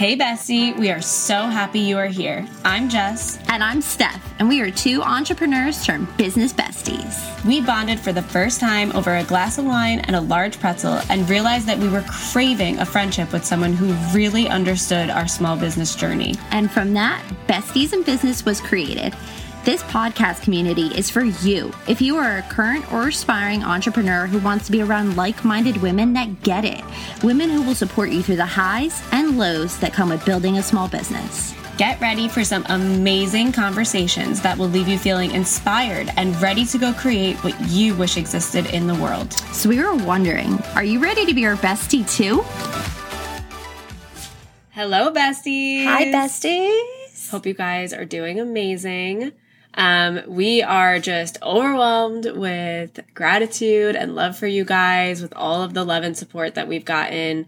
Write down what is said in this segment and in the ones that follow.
Hey, Bestie, we are so happy you are here. I'm Jess. And I'm Steph, and we are two entrepreneurs turned business besties. We bonded for the first time over a glass of wine and a large pretzel and realized that we were craving a friendship with someone who really understood our small business journey. And from that, Besties in Business was created. This podcast community is for you. If you are a current or aspiring entrepreneur who wants to be around like minded women that get it, women who will support you through the highs and lows that come with building a small business. Get ready for some amazing conversations that will leave you feeling inspired and ready to go create what you wish existed in the world. So, we were wondering are you ready to be our bestie too? Hello, besties. Hi, besties. Hope you guys are doing amazing. Um, we are just overwhelmed with gratitude and love for you guys with all of the love and support that we've gotten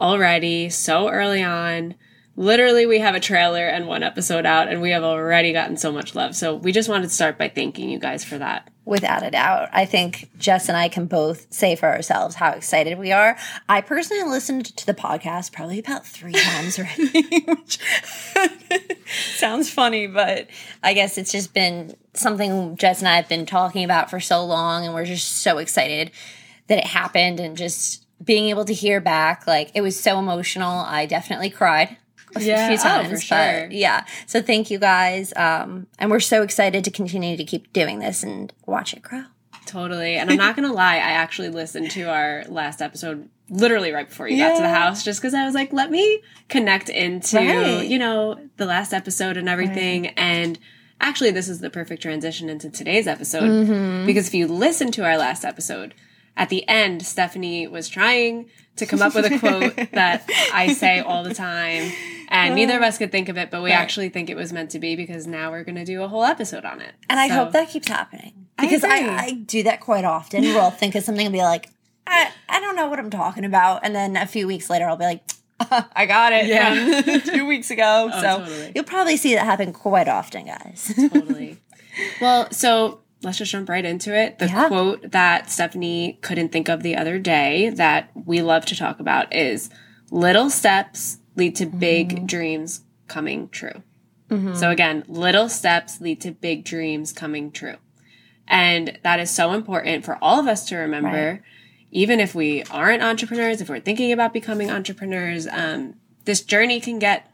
already so early on. Literally, we have a trailer and one episode out, and we have already gotten so much love. So, we just wanted to start by thanking you guys for that. Without a doubt. I think Jess and I can both say for ourselves how excited we are. I personally listened to the podcast probably about three times already, which sounds funny, but I guess it's just been something Jess and I have been talking about for so long, and we're just so excited that it happened and just being able to hear back. Like, it was so emotional. I definitely cried a Yeah, few oh, times. for but sure. yeah. So thank you guys. Um, and we're so excited to continue to keep doing this and watch it grow. Totally. And I'm not going to lie, I actually listened to our last episode literally right before you got to the house just because I was like, let me connect into, Right. you know, the last episode and everything. And actually, this is the perfect transition into today's episode Mm-hmm. because if you listen to our last episode, at the end, Stephanie was trying to come up with a quote that I say all the time. And neither of us could think of it, but we Right. actually think it was meant to be because now we're going to do a whole episode on it. And I hope that keeps happening because I, agree. I, do that quite often where I'll think of something and be like, I, I don't know what I'm talking about. And then a few weeks later, I'll be like, I got it Yeah. two weeks ago. Oh, so totally. you'll probably see that happen quite often, guys. totally. Well, so let's just jump right into it. The Yeah. quote that Stephanie couldn't think of the other day that we love to talk about is little steps lead to big Mm-hmm. dreams coming true. So again, little steps lead to big dreams coming true. And that is so important for all of us to remember, even if we aren't entrepreneurs, if we're thinking about becoming entrepreneurs, um, this journey can get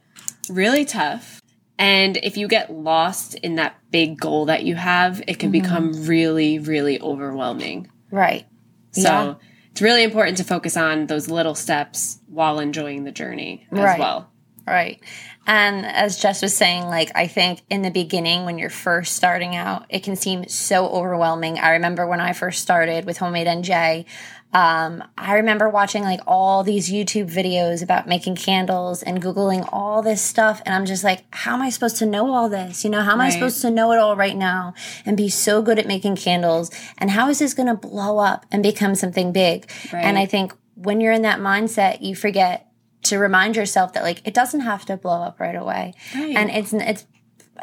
really tough. And if you get lost in that big goal that you have, it can become really, really overwhelming. right. So Yeah. It's really important to focus on those little steps while enjoying the journey as Right. well. Right. And as Jess was saying, like, I think in the beginning, when you're first starting out, it can seem so overwhelming. I remember when I first started with Homemade NJ, um, I remember watching like all these YouTube videos about making candles and Googling all this stuff. And I'm just like, how am I supposed to know all this? You know, how am I supposed to know it all right now and be so good at making candles? And how is this going to blow up and become something big? And I think when you're in that mindset, you forget to remind yourself that like it doesn't have to blow up right away Right. and it's it's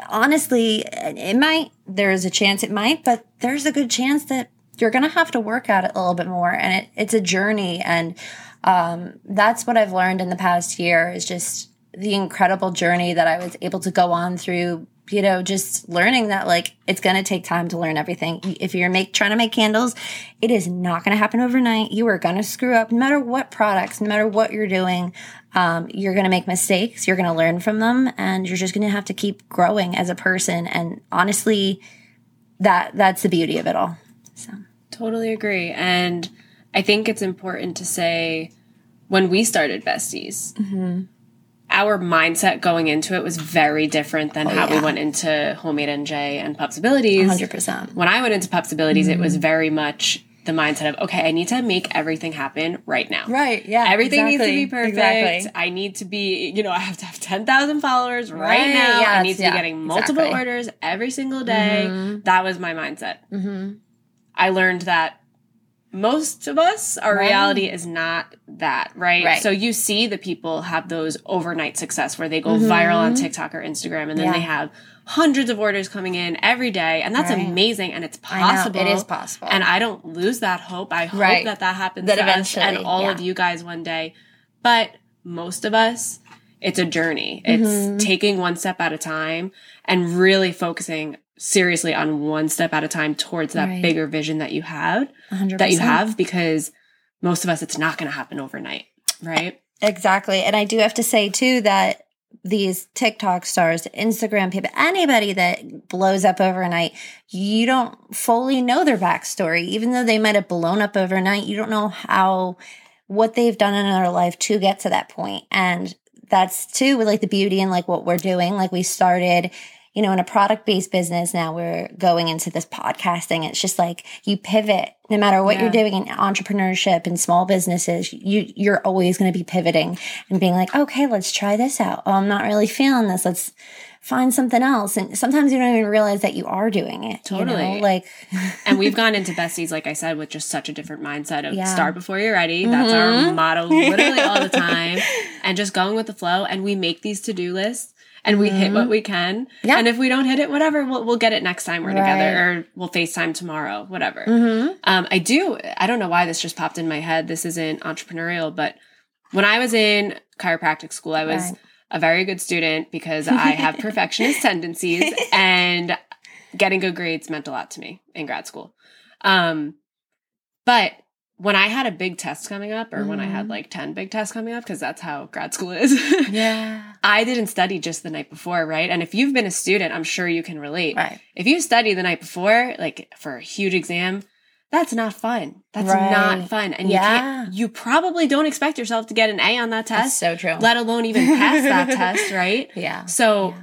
honestly it might there's a chance it might but there's a good chance that you're gonna have to work at it a little bit more and it, it's a journey and um, that's what i've learned in the past year is just the incredible journey that i was able to go on through you know just learning that like it's going to take time to learn everything. If you're make trying to make candles it is not going to happen overnight. You are going to screw up. No matter what products no matter what you're doing um, you're going to make mistakes. You're going to learn from them and you're just going to have to keep growing as a person. And honestly that that's the beauty of it all Totally agree. And I think it's important to say when we started Besties, Mm-hmm. our mindset going into it was very different than how we Oh, went into Homemade NJ and Pups Abilities. 100% When I went into Pups Abilities, it Mm-hmm. was very much the mindset of, okay, I need to make everything happen right now. right yeah Everything needs to be perfect. exactly. I need to be, you know, I have to have 10,000 followers right, Right, now. I need to yeah, be getting multiple exactly. orders every single day. That was my mindset. mm-hmm. I learned that most of us, our Right. reality is not that, right? Right. So you see the people have those overnight success where they go viral on TikTok or Instagram and then Mm-hmm. Yeah. they have hundreds of orders coming in every day. And that's Right. amazing and it's possible. it is possible. And I don't lose that hope. I hope that that happens That to us eventually, and all of you guys one day. But most of us, it's a journey. It's Mm-hmm. taking one step at a time and really focusing seriously on one step at a time towards that Right. bigger vision that you had, 100%. that you have, because most of us, it's not going to happen overnight, right? Exactly. And I do have to say too that these TikTok stars, Instagram people, anybody that blows up overnight, you don't fully know their backstory. Even though they might have blown up overnight, you don't know how, what they've done in their life to get to that. And that's too with like the beauty and like what we're doing. Like we started, you know, in a product based business. Now we're going into this podcasting. It's just like you pivot no matter what Yeah. you're doing in entrepreneurship and small businesses. You, you're always going to be pivoting and being like, okay, let's try this out. Oh, I'm not really feeling this. Let's find something else. And sometimes you don't even realize that you are doing it. you know? Totally. Like, and we've gone into besties, like I said, with just such a different mindset of Yeah. Mm-hmm. start before you're ready. That's our motto literally all the time. And just going with the flow. And we make these to-do lists and we hit what we can. Mm-hmm. Yeah. And if we don't hit it, whatever, we'll, we'll get it next time we're Right. together or we'll FaceTime tomorrow, whatever. mhm. Um, I do, I don't know why this just popped in my head. This isn't entrepreneurial, but when I was in chiropractic school, I was Right. a very good student because I have perfectionist tendencies and getting good grades meant a lot to me in grad school. Um, but when I had a big test coming up, or when I had Mhm. like 10 big tests coming up, because that's how grad school is, yeah. I didn't study just the night before, right? And if you've been a student, I'm sure you can relate. Right. If you study the night before, like for a huge exam, that's not fun. That's Right. not fun. And you Yeah. can't, you probably don't expect yourself to get an A on that That's test, so true. let alone even pass that test, right? yeah. So Yeah.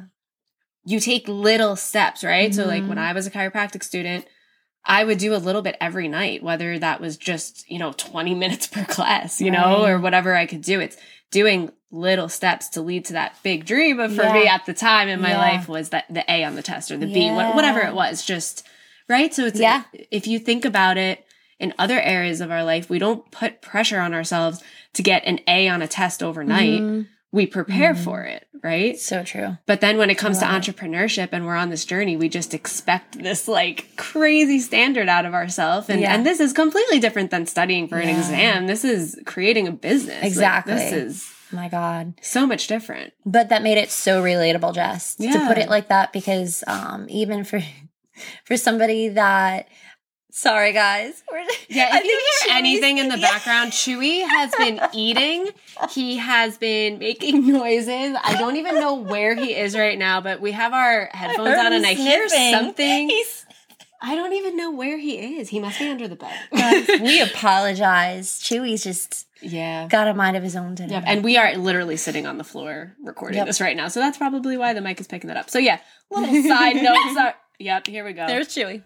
you take little steps, right? So like when mm-hmm. I was a chiropractic student, I would do a little bit every night, whether that was just, you know, 20 minutes per class, you know, or whatever I could do. It's doing little steps to lead to that big dream. But for me at the time in my Yeah. life was that the A on the test or the B, what, whatever it was, just right. So it's, Yeah. if you think about it in other areas of our life, we don't put pressure on ourselves to get an A on a test overnight. Mhm. We prepare Mhm. for it, right? So true. But then when it comes to entrepreneurship and we're on this journey, we just expect this like crazy standard out of ourselves. And, Yeah. and this is completely different than studying for an exam. This is creating a business. Like, Exactly. this is My God. so much different. But that made it so relatable, Jess, to put it like that, because um, even for for somebody that sorry guys. We're, Yeah, if you hear anything in the yeah. background, Chewy has been eating. He has been making noises. I don't even know where he is right now, but we have our headphones on and I hear something. He's- I don't even know where he is. He must be under the bed. Guys, we apologize. Chewy's just yeah. got a mind of his own today. Yep. And we are literally sitting on the floor recording Yep. this right now. So that's probably why the mic is picking that up. So yeah, little side note. Sorry. Yep, here we go. There's Chewy.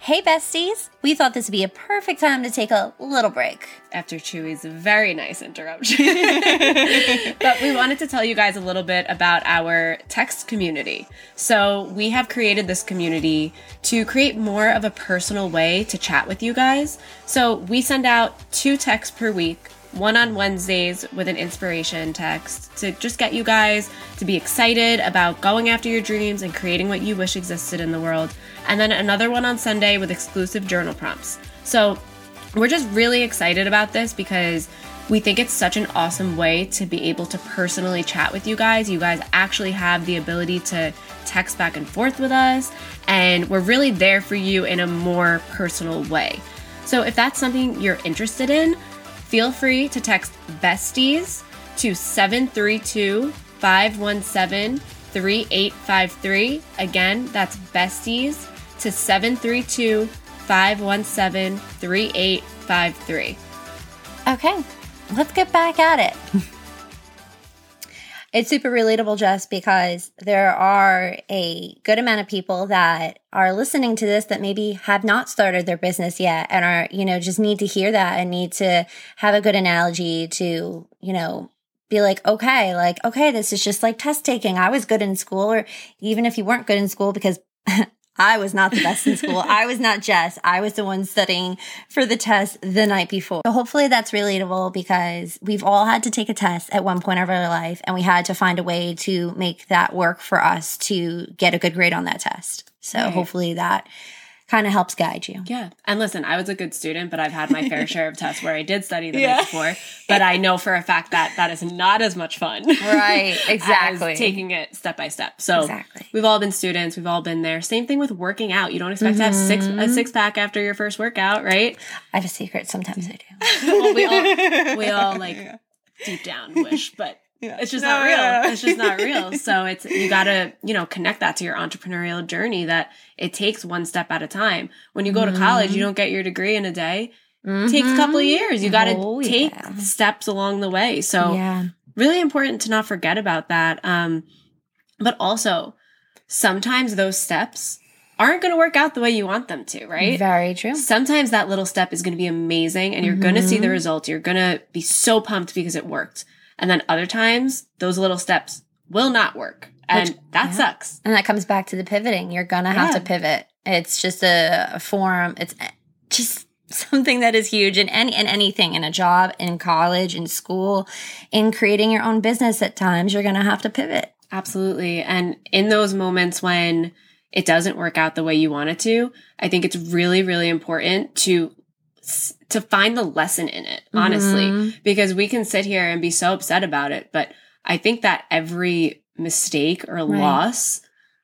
Hey besties, we thought this would be a perfect time to take a little break. After Chewy's very nice interruption. but we wanted to tell you guys a little bit about our text community. So we have created this community to create more of a personal way to chat with you guys. So we send out two texts per week one on Wednesdays with an inspiration text to just get you guys to be excited about going after your dreams and creating what you wish existed in the world. And then another one on Sunday with exclusive journal prompts. So we're just really excited about this because we think it's such an awesome way to be able to personally chat with you guys. You guys actually have the ability to text back and forth with us, and we're really there for you in a more personal way. So if that's something you're interested in, feel free to text besties to 732 517 3853. Again, that's besties to 732 517 3853. Okay, let's get back at it. it's super relatable just because there are a good amount of people that are listening to this that maybe have not started their business yet and are, you know, just need to hear that and need to have a good analogy to, you know, be like, okay, like, okay, this is just like test taking. I was good in school, or even if you weren't good in school, because I was not the best in school. I was not Jess. I was the one studying for the test the night before. So hopefully that's relatable because we've all had to take a test at one point of our life and we had to find a way to make that work for us to get a good grade on that test. So Right. hopefully that kind of helps guide you. Yeah. And listen, I was a good student, but I've had my fair share of tests where I did study the yeah. night before. But I know for a fact that that is not as much fun. Right. Exactly. taking it step by step. So exactly. we've all been students. We've all been there. Same thing with working out. You don't expect mm-hmm. to have six a mm-hmm. six pack after your first workout, right? I have a secret. Sometimes I do. well, we all we all like deep down wish, but yeah. It's just no, not real. Yeah. It's just not real. So it's you got to, you know, connect that to your entrepreneurial journey that it takes one step at a time. When you go mm-hmm. to college, you mm-hmm. don't get your degree in a day. Mm-hmm. It takes a couple of mm-hmm. years. You got to oh, take yeah. steps along the way. So really important to not forget about that. Um but also sometimes those steps aren't going to work out the way you want them to, right? Very true. Sometimes that little step is going to be amazing and you're mm-hmm. going to see the results. You're going to be so pumped because it worked. And then other times, those little steps will not work. And Which, that yeah. sucks. And that comes back to the pivoting. You're going to have yeah. to pivot. It's just a, a form. It's just something that is huge in any in anything in a job in college in school in creating your own business at times you're going to have to pivot absolutely and in those moments when it doesn't work out the way you want it to i think it's really really important to to find the lesson in it, honestly, mm-hmm. because we can sit here and be so upset about it. But I think that every mistake or right. loss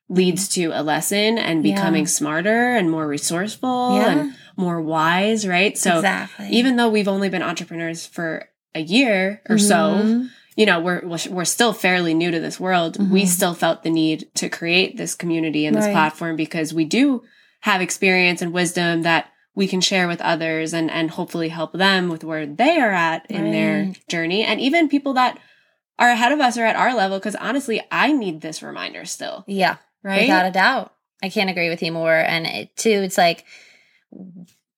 leads to a lesson and becoming yeah. smarter and more resourceful yeah. and more wise, right? So exactly. even though we've only been entrepreneurs for a year or mm-hmm. so, you know, we're we're still fairly new to this world. Mm-hmm. We still felt the need to create this community and this right. platform because we do have experience and wisdom that we can share with others and and hopefully help them with where they are at in right. their journey and even people that are ahead of us or at our level because honestly i need this reminder still yeah right without a doubt i can't agree with you more and it too it's like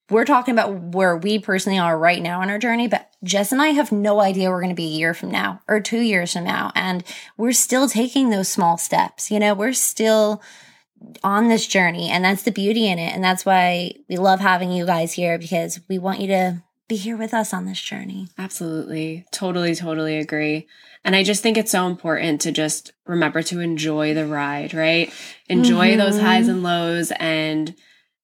we're talking about where we personally are right now in our journey, but Jess and I have no idea we're going to be a year from now or two years from now. And we're still taking those small steps. You know, we're still on this journey and that's the beauty in it and that's why we love having you guys here because we want you to be here with us on this journey. Absolutely. Totally totally agree. And I just think it's so important to just remember to enjoy the ride, right? Enjoy mm-hmm. those highs and lows and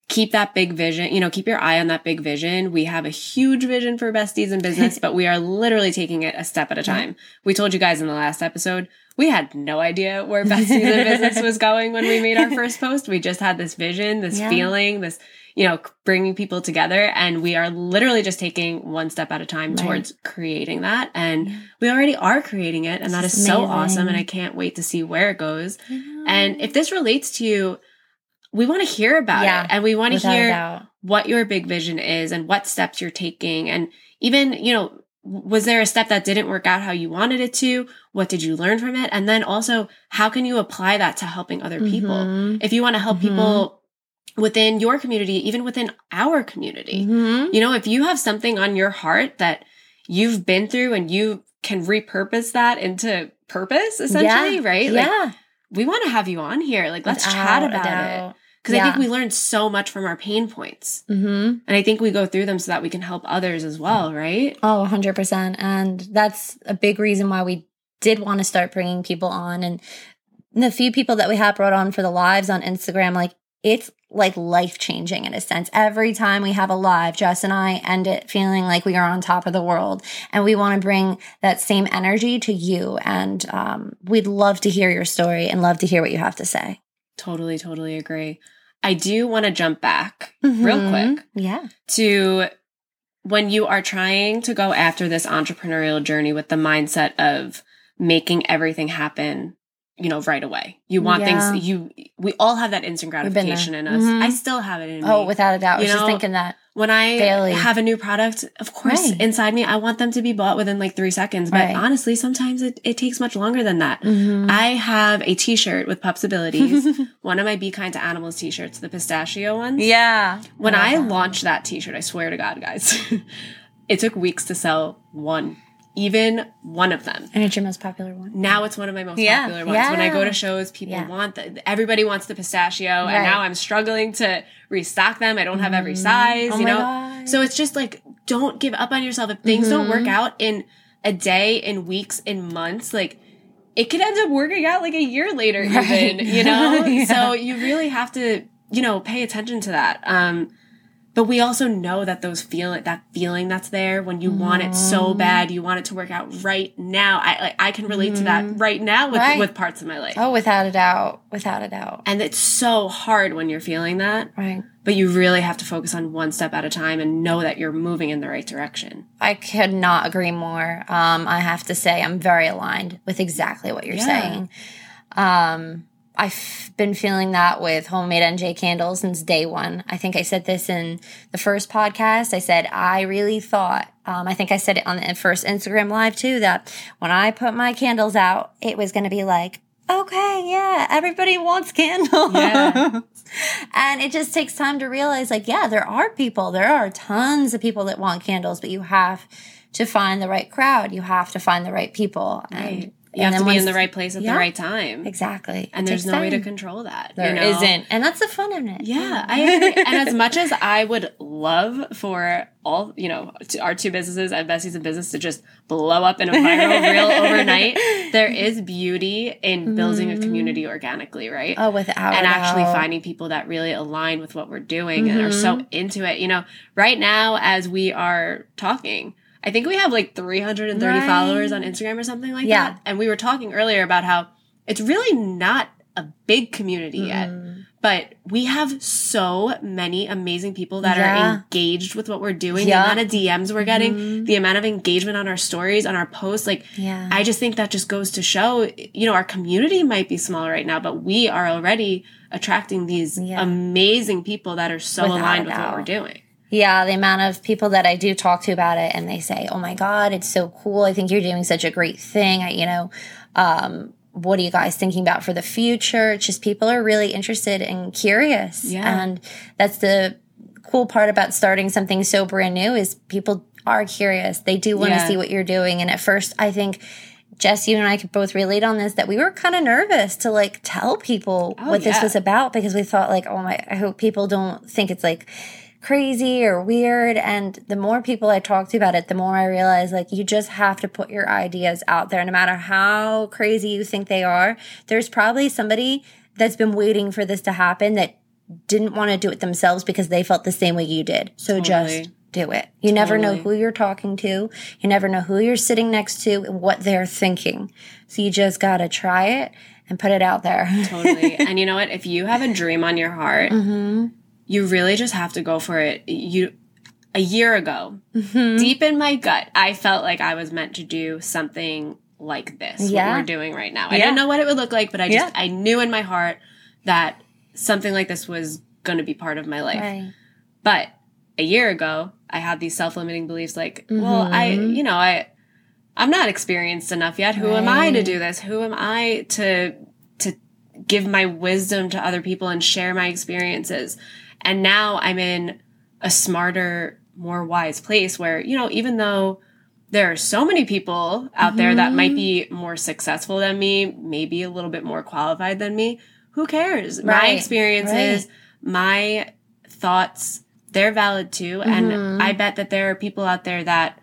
keep that big vision, you know, keep your eye on that big vision. We have a huge vision for besties in business, but we are literally taking it a step at a time. We told you guys in the last episode, we had no idea where besties in business was going when we made our first post. We just had this vision, this yeah. feeling, this, you know, bringing people together. And we are literally just taking one step at a time right. towards creating that. And yeah. we already are creating it. And that is so awesome. And I can't wait to see where it goes. And if this relates to you, we want to hear about yeah, it and we want to hear what your big vision is and what steps you're taking. And even, you know, was there a step that didn't work out how you wanted it to? What did you learn from it? And then also, how can you apply that to helping other people? Mm-hmm. If you want to help mm-hmm. people within your community, even within our community, mm-hmm. you know, if you have something on your heart that you've been through and you can repurpose that into purpose essentially, yeah. right? Like, yeah. we want to have you on here. Like, let's Without chat about it because yeah. I think we learn so much from our pain points. Mm-hmm. And I think we go through them so that we can help others as well, right? Oh, 100%. And that's a big reason why we did want to start bringing people on. And the few people that we have brought on for the lives on Instagram, like it's like life changing in a sense. Every time we have a live, Jess and I end it feeling like we are on top of the world. And we want to bring that same energy to you. And um, we'd love to hear your story and love to hear what you have to say. Totally, totally agree. I do want to jump back mm-hmm. real quick. Yeah. To when you are trying to go after this entrepreneurial journey with the mindset of making everything happen you know, right away. You want yeah. things you we all have that instant gratification in us. Mm-hmm. I still have it in oh, me. Oh, without a doubt. I was you know, just thinking that. When I daily. have a new product, of course, right. inside me, I want them to be bought within like three seconds. But right. honestly, sometimes it, it takes much longer than that. Mm-hmm. I have a t-shirt with Pups Abilities. one of my Be Kind to Animals t-shirts, the pistachio ones. Yeah. When I, I launched that t-shirt, I swear to God, guys, it took weeks to sell one even one of them. And it's your most popular one. Now it's one of my most yeah. popular ones. Yeah. When I go to shows, people yeah. want the, everybody wants the pistachio, right. and now I'm struggling to restock them. I don't have every mm-hmm. size, oh you know. God. So it's just like don't give up on yourself. If things mm-hmm. don't work mm-hmm. out in a day, in weeks, in months, like it could end up working out like a year later, right. even, you know? So you really have to you know, pay attention to that. Um, but we also know that those feel that feeling that's there when you want it so Mm-hmm. bad, you want it to work out right now. I like I can relate to that right now with Mm-hmm. Right. with parts of my life. Oh, without a doubt. Without a doubt. And it's so hard when you're feeling that, Right. but you really have to focus on one step at a time and know that you're moving in the right direction. I could not agree more. Um, I have to say, I'm very aligned with exactly what you're Yeah. saying. Um, I've been feeling that with homemade NJ candles since day one. I think I said this in the first podcast. I said I really thought, um, I think I said it on the first Instagram live too, that when I put my candles out, it was going to be like, okay, yeah, everybody wants candles. Yeah. and it just takes time to realize, like, yeah, there are people, there are tons of people that want candles, but you have to find the right crowd. You have to find the right people. And, You have and to be in the right place at Yeah. the right time. Exactly. And It there's no way to control that. There you know? not and that's the fun in it. Yeah, I agree. and as much as I would love for all, you know, to our two businesses and Besties in business to just blow up in a viral reel overnight, there is beauty in building a community organically, right? Oh, without and actually finding people that really align with what we're doing and are so Mm-hmm. into it. You know, right now as we are talking, I think we have like 330 Right. followers on Instagram or something like Yeah. that. And we were talking earlier about how it's really not a big community mm-hmm. yet. But we have so many amazing people that Yeah. are engaged with what we're doing. Yeah. The amount of DMs we're getting, mm-hmm. the amount of engagement on our stories, on our posts. Like, Yeah. I just think that just goes to show, you know, our community might be small right now, but we are already attracting these amazing people that are so Without aligned with what we're doing. Yeah, the amount of people that I do talk to about it and they say, "Oh my god, it's so cool. I think you're doing such a great thing." I, you know, um what are you guys thinking about for the future? It's just people are really interested and curious. Yeah. And that's the cool part about starting something so brand new is people are curious. They do want to Yeah. see what you're doing. And at first, I think Jess, you and I could both relate on this that we were kind of nervous to like tell people what this was about because we thought like, oh my, I hope people don't think it's like crazy or weird. And the more people I talk to about it, the more I realize like you just have to put your ideas out there. No matter how crazy you think they are, there's probably somebody that's been waiting for this to happen that didn't want to do it themselves because they felt the same way you did. So Totally. just do it. You never know who you're talking to. You never know who you're sitting next to and what they're thinking. So you just got to try it and put it out there. Totally. and you know what? If you have a dream on your heart, Mm-hmm. You really just have to go for it. You a year ago, Mm-hmm. deep in my gut, I felt like I was meant to do something like this. Yeah. What we're doing right now. I Yeah. didn't know what it would look like, but I just Yeah. I knew in my heart that something like this was going to be part of my life. Right. But a year ago, I had these self-limiting beliefs like, well, I, Mm-hmm. you know, I I'm not experienced enough yet. Who am I to do this? Who am I to to give my wisdom to other people and share my experiences? And now I'm in a smarter, more wise place where, you know, even though there are so many people out there that might mm-hmm. be more successful than me, maybe a little bit more qualified than me, who cares? My Right, experiences, my thoughts, they're valid too. And mm-hmm. I bet that there are people out there that,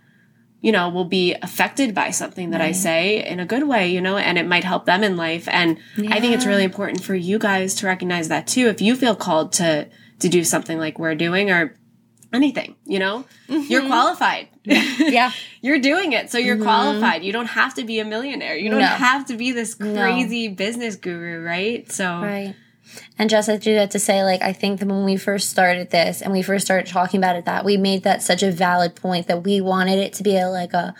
you know, will be affected by something that I say in a good way, you know, and it might help them in life. And I think it's really important for you guys to recognize that too. If you feel called to to do something like we're doing or anything, you know, you're mm-hmm. qualified. Yeah. you're doing it. So you're mm-hmm. qualified. You don't have to be a millionaire. You don't No. have to be this crazy business guru, right? So Right. And just I do that to say, like, I think that when we first started this and we first started talking about it, that we made that such a valid point that we wanted it to be a, like a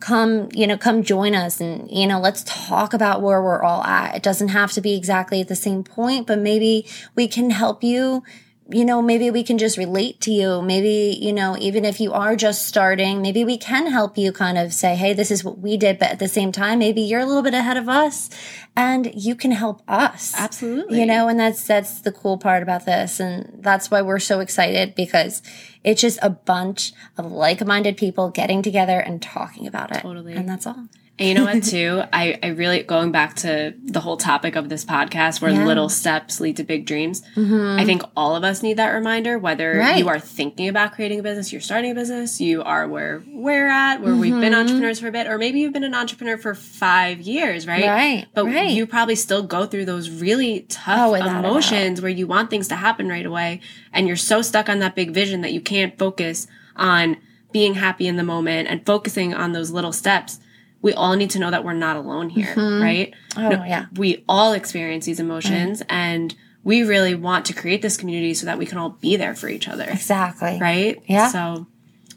come, you know, come join us and, you know, let's talk about where we're all at. It doesn't have to be exactly at the same point, but maybe we can help you you know, maybe we can just relate to you. Maybe, you know, even if you are just starting, maybe we can help you kind of say, Hey, this is what we did. But at the same time, maybe you're a little bit ahead of us and you can help us. Absolutely. You know, and that's, that's the cool part about this. And that's why we're so excited because it's just a bunch of like-minded people getting together and talking about it. Totally. And that's all. And you know what, too? I, I really, going back to the whole topic of this podcast where Yeah. little steps lead to big dreams, I mm-hmm. think all of us need that reminder, whether Right. you are thinking about creating a business, you're starting a business, you are where we're at, where we've been mm-hmm. entrepreneurs for a bit, or maybe you've been an entrepreneur for five years, right? Right, But right. you probably still go through those really Oh, tough doubt. emotions where you want things to happen right away and you're so stuck on that big vision that you can't focus on being happy in the moment and focusing on those little steps. We all need to know that we're not alone here, mm-hmm. right? Oh, yeah. We all experience these emotions mm-hmm. and we really want to create this community so that we can all be there for each other, Exactly. right? Yeah. So,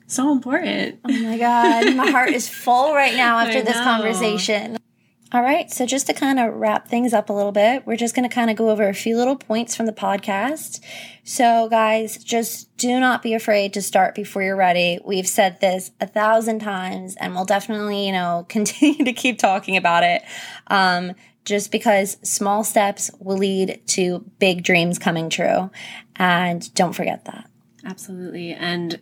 so important. Oh my God. My heart is full right now after this conversation. All right. So, just to kind of wrap things up a little bit, we're just going to kind of go over a few little points from the podcast. So, guys, just do not be afraid to start before you're ready. We've said this a thousand times and we'll definitely, you know, continue to keep talking about it. Um, just because small steps will lead to big dreams coming true. And don't forget that. Absolutely. And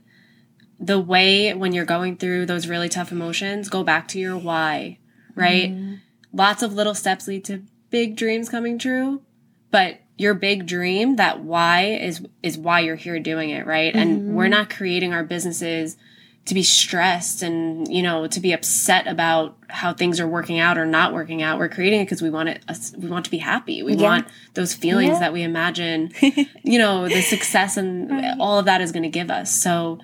the way when you're going through those really tough emotions, go back to your why, right? Lots of little steps lead to big dreams coming true, but your big dream, that why is is why you're here doing it, right? And mm-hmm. we're not creating our businesses to be stressed and, you know, to be upset about how things are working out or not working out. We're creating it because we want it us- we want to be happy. We Yeah. want those feelings Yeah. that we imagine, you know, the success and all of that is going to give us. So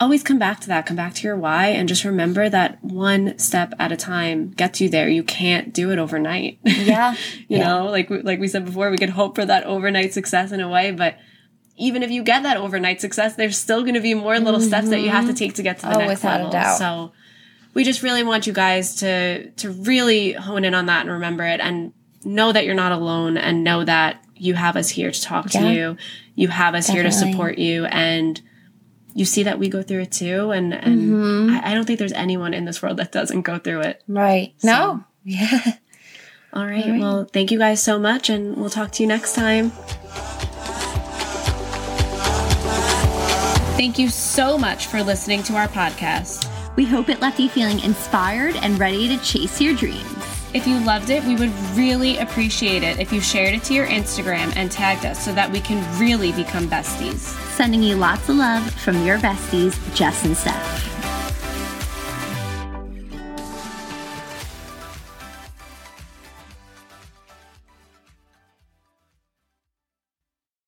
always come back to that. Come back to your why and just remember that one step at a time gets you there. You can't do it overnight. Yeah. you Yeah. know, like like we said before, we could hope for that overnight success in a way, but even if you get that overnight success, there's still going to be more little steps that you have to mm-hmm. take to get to the Oh, next without a level. doubt. So we just really want you guys to to really hone in on that and remember it and know that you're not alone and know that you have us here to talk Yeah. to you. You have us here to support you and you see that we go through it too and and Mm-hmm. I, I don't think there's anyone in this world that doesn't go through it. Right. No. Yeah. All right. Well, thank you guys so much and we'll talk to you next time. Thank you so much for listening to our podcast. We hope it left you feeling inspired and ready to chase your dreams. If you loved it, we would really appreciate it if you shared it to your Instagram and tagged us so that we can really become besties. Sending you lots of love from your besties, Jess and Steph.